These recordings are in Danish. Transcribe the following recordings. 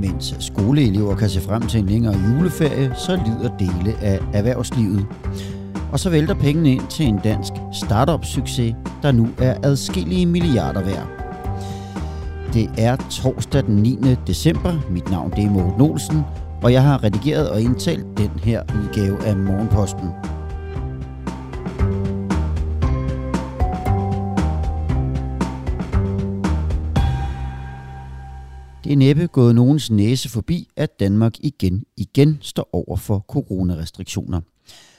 mens skoleelever kan se frem til en længere juleferie, så lider dele af erhvervslivet. Og så vælter pengene ind til en dansk startup-succes, der nu er adskillige milliarder værd. Det er torsdag den 9. december. Mit navn det er Morten Olsen, og jeg har redigeret og indtalt den her udgave af Morgenposten. Det er næppe gået nogens næse forbi, at Danmark igen igen står over for coronarestriktioner.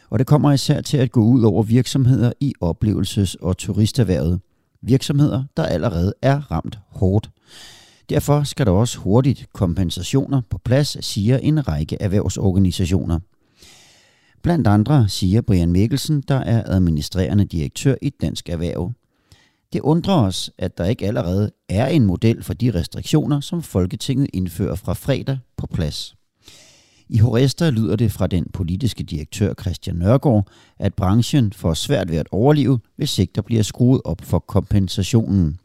Og det kommer især til at gå ud over virksomheder i oplevelses- og turisterhvervet. Virksomheder, der allerede er ramt hårdt. Derfor skal der også hurtigt kompensationer på plads, siger en række erhvervsorganisationer. Blandt andre siger Brian Mikkelsen, der er administrerende direktør i Dansk Erhverv. Det undrer os, at der ikke allerede er en model for de restriktioner, som Folketinget indfører fra fredag på plads. I Horesta lyder det fra den politiske direktør Christian Nørgaard, at branchen får svært ved at overleve, hvis ikke der bliver skruet op for kompensationen.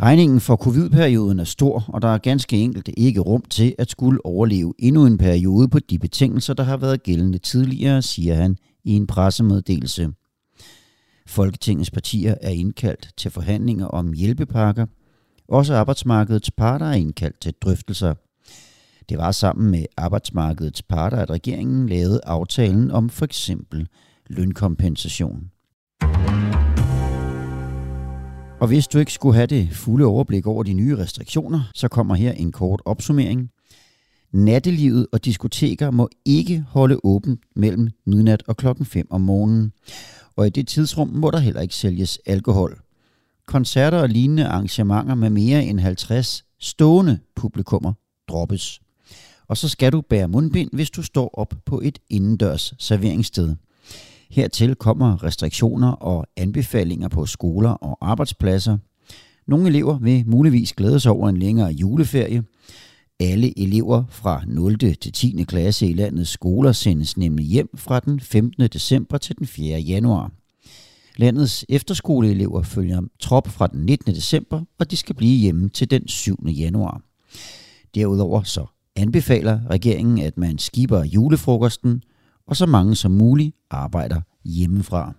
Regningen for covid-perioden er stor, og der er ganske enkelt ikke rum til at skulle overleve endnu en periode på de betingelser, der har været gældende tidligere, siger han i en pressemeddelelse. Folketingets partier er indkaldt til forhandlinger om hjælpepakker. Også arbejdsmarkedets parter er indkaldt til drøftelser. Det var sammen med arbejdsmarkedets parter, at regeringen lavede aftalen om for eksempel lønkompensation. Og hvis du ikke skulle have det fulde overblik over de nye restriktioner, så kommer her en kort opsummering. Nattelivet og diskoteker må ikke holde åbent mellem midnat og klokken 5 om morgenen. Og i det tidsrum må der heller ikke sælges alkohol. Koncerter og lignende arrangementer med mere end 50 stående publikummer droppes. Og så skal du bære mundbind, hvis du står op på et indendørs serveringssted. Hertil kommer restriktioner og anbefalinger på skoler og arbejdspladser. Nogle elever vil muligvis glæde sig over en længere juleferie. Alle elever fra 0. til 10. klasse i landets skoler sendes nemlig hjem fra den 15. december til den 4. januar. Landets efterskoleelever følger trop fra den 19. december, og de skal blive hjemme til den 7. januar. Derudover så anbefaler regeringen, at man skiber julefrokosten, og så mange som muligt arbejder hjemmefra.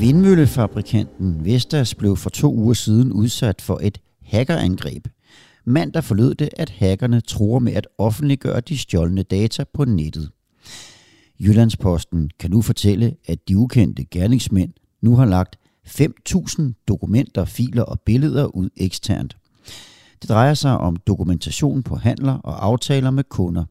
Vindmøllefabrikanten Vestas blev for to uger siden udsat for et hackerangreb. Mandag forlød det, at hackerne tror med at offentliggøre de stjålne data på nettet. Jyllandsposten kan nu fortælle, at de ukendte gerningsmænd nu har lagt 5.000 dokumenter, filer og billeder ud eksternt. Det drejer sig om dokumentation på handler og aftaler med kunder.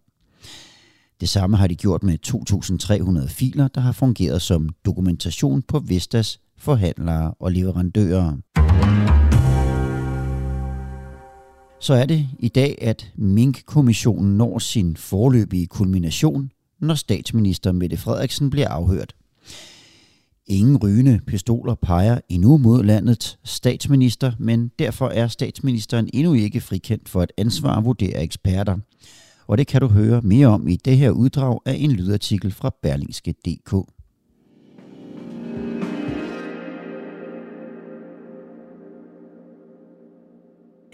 Det samme har de gjort med 2.300 filer, der har fungeret som dokumentation på Vestas forhandlere og leverandører. Så er det i dag, at Mink-kommissionen når sin forløbige kulmination, når statsminister Mette Frederiksen bliver afhørt. Ingen rygende pistoler peger endnu mod landets statsminister, men derfor er statsministeren endnu ikke frikendt for et ansvar vurderer eksperter. Og det kan du høre mere om i det her uddrag af en lydartikel fra Berlingske.dk.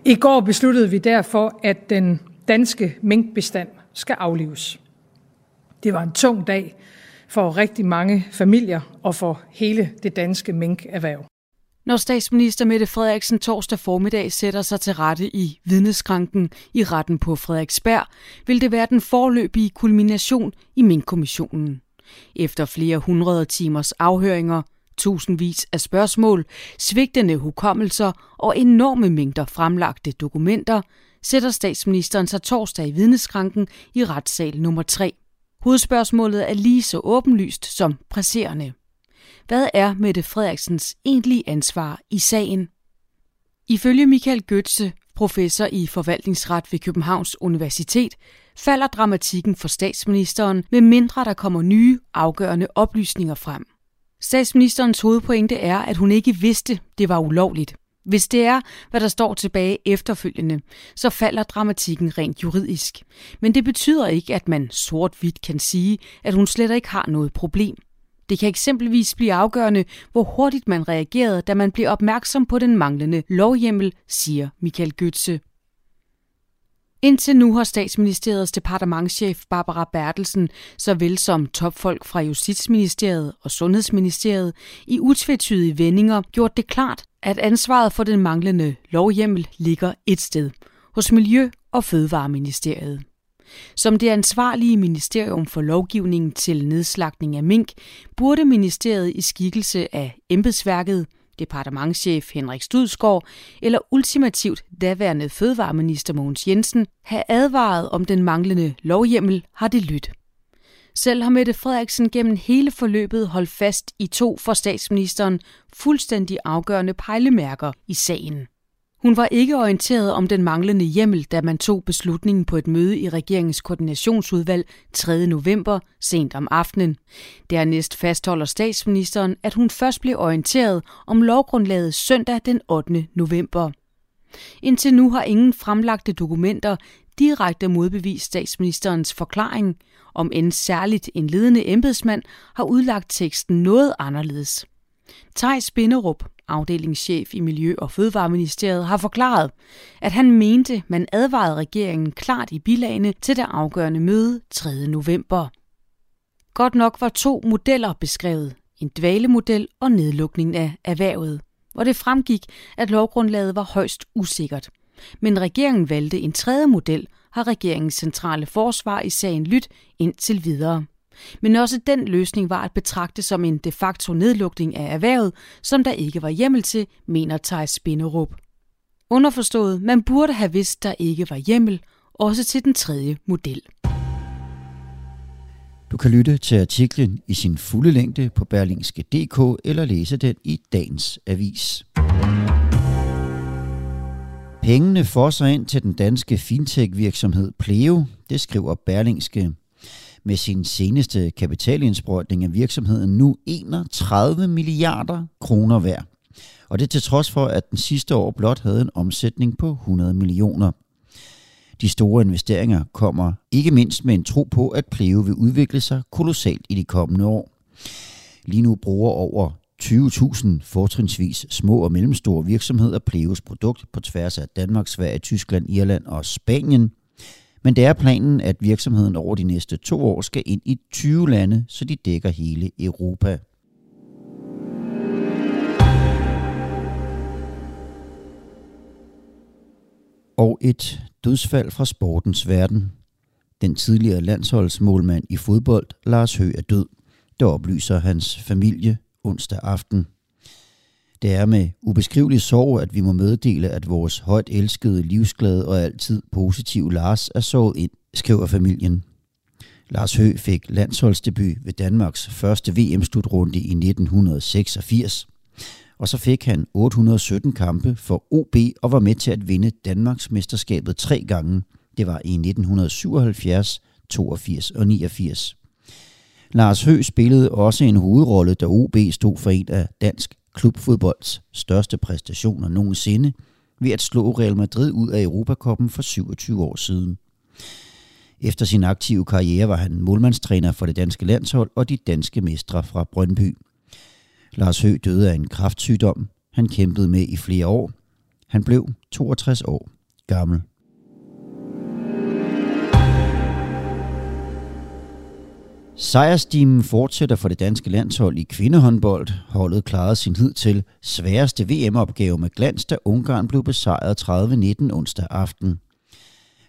I går besluttede vi derfor, at den danske minkbestand skal aflives. Det var en tung dag for rigtig mange familier og for hele det danske minkerhverv. Når statsminister Mette Frederiksen torsdag formiddag sætter sig til rette i vidneskranken i retten på Frederiksberg, vil det være den forløbige kulmination i Mink-kommissionen. Efter flere hundrede timers afhøringer, tusindvis af spørgsmål, svigtende hukommelser og enorme mængder fremlagte dokumenter, sætter statsministeren sig torsdag i vidneskranken i retssal nummer 3. Hovedspørgsmålet er lige så åbenlyst som presserende. Hvad er Mette Frederiksens egentlige ansvar i sagen? Ifølge Michael Götze, professor i forvaltningsret ved Københavns Universitet, falder dramatikken for statsministeren, med mindre der kommer nye, afgørende oplysninger frem. Statsministerens hovedpointe er, at hun ikke vidste, det var ulovligt. Hvis det er, hvad der står tilbage efterfølgende, så falder dramatikken rent juridisk. Men det betyder ikke, at man sort-hvidt kan sige, at hun slet ikke har noget problem. Det kan eksempelvis blive afgørende, hvor hurtigt man reagerede, da man blev opmærksom på den manglende lovhjemmel, siger Michael Götze. Indtil nu har statsministeriets departementschef Barbara Bertelsen, såvel som topfolk fra Justitsministeriet og Sundhedsministeriet, i utvetydige vendinger gjort det klart, at ansvaret for den manglende lovhjemmel ligger et sted, hos Miljø- og Fødevareministeriet. Som det ansvarlige ministerium for lovgivningen til nedslagning af mink, burde ministeriet i skikkelse af embedsværket, departementschef Henrik Studsgaard eller ultimativt daværende fødevareminister Mogens Jensen have advaret om den manglende lovhjemmel, har det lyttet. Selv har Mette Frederiksen gennem hele forløbet holdt fast i to for statsministeren fuldstændig afgørende pejlemærker i sagen. Hun var ikke orienteret om den manglende hjemmel, da man tog beslutningen på et møde i regeringens koordinationsudvalg 3. november sent om aftenen. Dernæst fastholder statsministeren, at hun først blev orienteret om lovgrundlaget søndag den 8. november. Indtil nu har ingen fremlagte dokumenter direkte modbevist statsministerens forklaring, om end særligt en ledende embedsmand har udlagt teksten noget anderledes. Tej Binderup, afdelingschef i Miljø- og Fødevareministeriet, har forklaret, at han mente, man advarede regeringen klart i bilagene til det afgørende møde 3. november. Godt nok var to modeller beskrevet, en dvalemodel og nedlukningen af erhvervet, hvor det fremgik, at lovgrundlaget var højst usikkert. Men regeringen valgte en tredje model, har regeringens centrale forsvar i sagen lyt indtil videre. Men også den løsning var at betragte som en de facto nedlukning af erhvervet, som der ikke var hjemmel til, mener Thijs Spinderup. Underforstået, man burde have vidst, der ikke var hjemmel, også til den tredje model. Du kan lytte til artiklen i sin fulde længde på berlingske.dk eller læse den i dagens avis. Pengene får sig ind til den danske fintech-virksomhed Pleo, det skriver Berlingske. Med sin seneste kapitalindsprøjtning af virksomheden nu 31 milliarder kroner værd. Og det til trods for, at den sidste år blot havde en omsætning på 100 millioner. De store investeringer kommer ikke mindst med en tro på, at Pleo vil udvikle sig kolossalt i de kommende år. Lige nu bruger over 20.000 fortrinsvis små og mellemstore virksomheder Pleos produkt på tværs af Danmark, Sverige, Tyskland, Irland og Spanien. Men det er planen, at virksomheden over de næste to år skal ind i 20 lande, så de dækker hele Europa. Og et dødsfald fra sportens verden. Den tidligere landsholdsmålmand i fodbold, Lars Høgh, er død. Det oplyser hans familie onsdag aften. Det er med ubeskrivelig sorg, at vi må meddele, at vores højt elskede, livsglade og altid positive Lars er såret ind, skriver familien. Lars Hø fik landsholdsdebut ved Danmarks første VM-slutrunde i 1986. Og så fik han 817 kampe for OB og var med til at vinde Danmarks mesterskabet tre gange. Det var i 1977, 82 og 89. Lars Hø spillede også en hovedrolle, da OB stod for en af dansk klubfodbolds største præstationer nogensinde ved at slå Real Madrid ud af Europakoppen for 27 år siden. Efter sin aktive karriere var han målmandstræner for det danske landshold og de danske mestre fra Brøndby. Lars Høgh døde af en kraftsygdom. Han kæmpede med i flere år. Han blev 62 år gammel. Sejrstimen fortsætter for det danske landshold i kvindehåndbold. Holdet klarede sin hid til sværeste VM-opgave med glans, da Ungarn blev besejret 30-19 onsdag aften.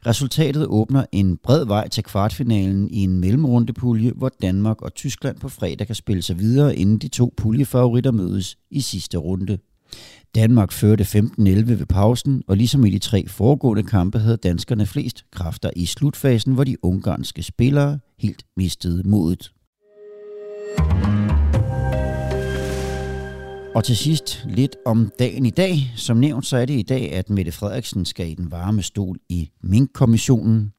Resultatet åbner en bred vej til kvartfinalen i en mellemrundepulje, hvor Danmark og Tyskland på fredag kan spille sig videre, inden de to puljefavoritter mødes i sidste runde. Danmark førte 15-11 ved pausen, og ligesom i de tre foregående kampe havde danskerne flest kræfter i slutfasen, hvor de ungarske spillere helt mistede modet. Og til sidst lidt om dagen i dag. Som nævnt, så er det i dag, at Mette Frederiksen skal i den varme stol i Mink-kommissionen.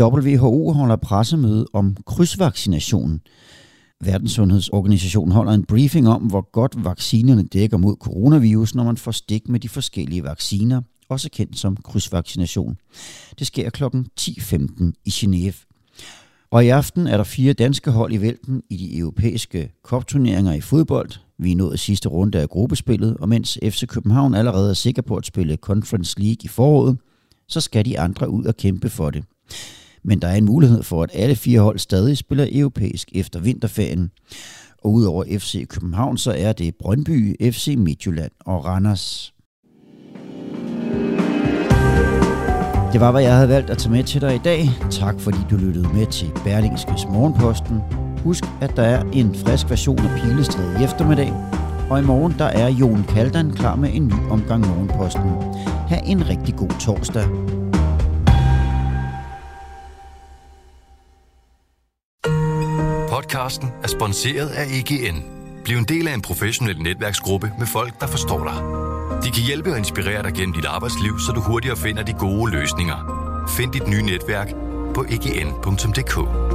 WHO holder pressemøde om krydsvaccinationen. Verdenssundhedsorganisationen holder en briefing om, hvor godt vaccinerne dækker mod coronavirus, når man får stik med de forskellige vacciner, også kendt som krydsvaccination. Det sker kl. 10.15 i Genève. Og i aften er der fire danske hold i vælten i de europæiske kopturneringer i fodbold. Vi er nået sidste runde af gruppespillet, og mens FC København allerede er sikker på at spille Conference League i foråret, så skal de andre ud og kæmpe for det. Men der er en mulighed for, at alle fire hold stadig spiller europæisk efter vinterferien. Og udover FC København, så er det Brøndby, FC Midtjylland og Randers. Det var, hvad jeg havde valgt at tage med til dig i dag. Tak fordi du lyttede med til Berlingskes Morgenposten. Husk, at der er en frisk version af Pilestræde i eftermiddag. Og i morgen, der er Jon Kaldan klar med en ny omgang Morgenposten. Ha' en rigtig god torsdag. Podcasten er sponsoreret af EGN. Bliv en del af en professionel netværksgruppe med folk, der forstår dig. De kan hjælpe og inspirere dig gennem dit arbejdsliv, så du hurtigere finder de gode løsninger. Find dit nye netværk på egn.dk.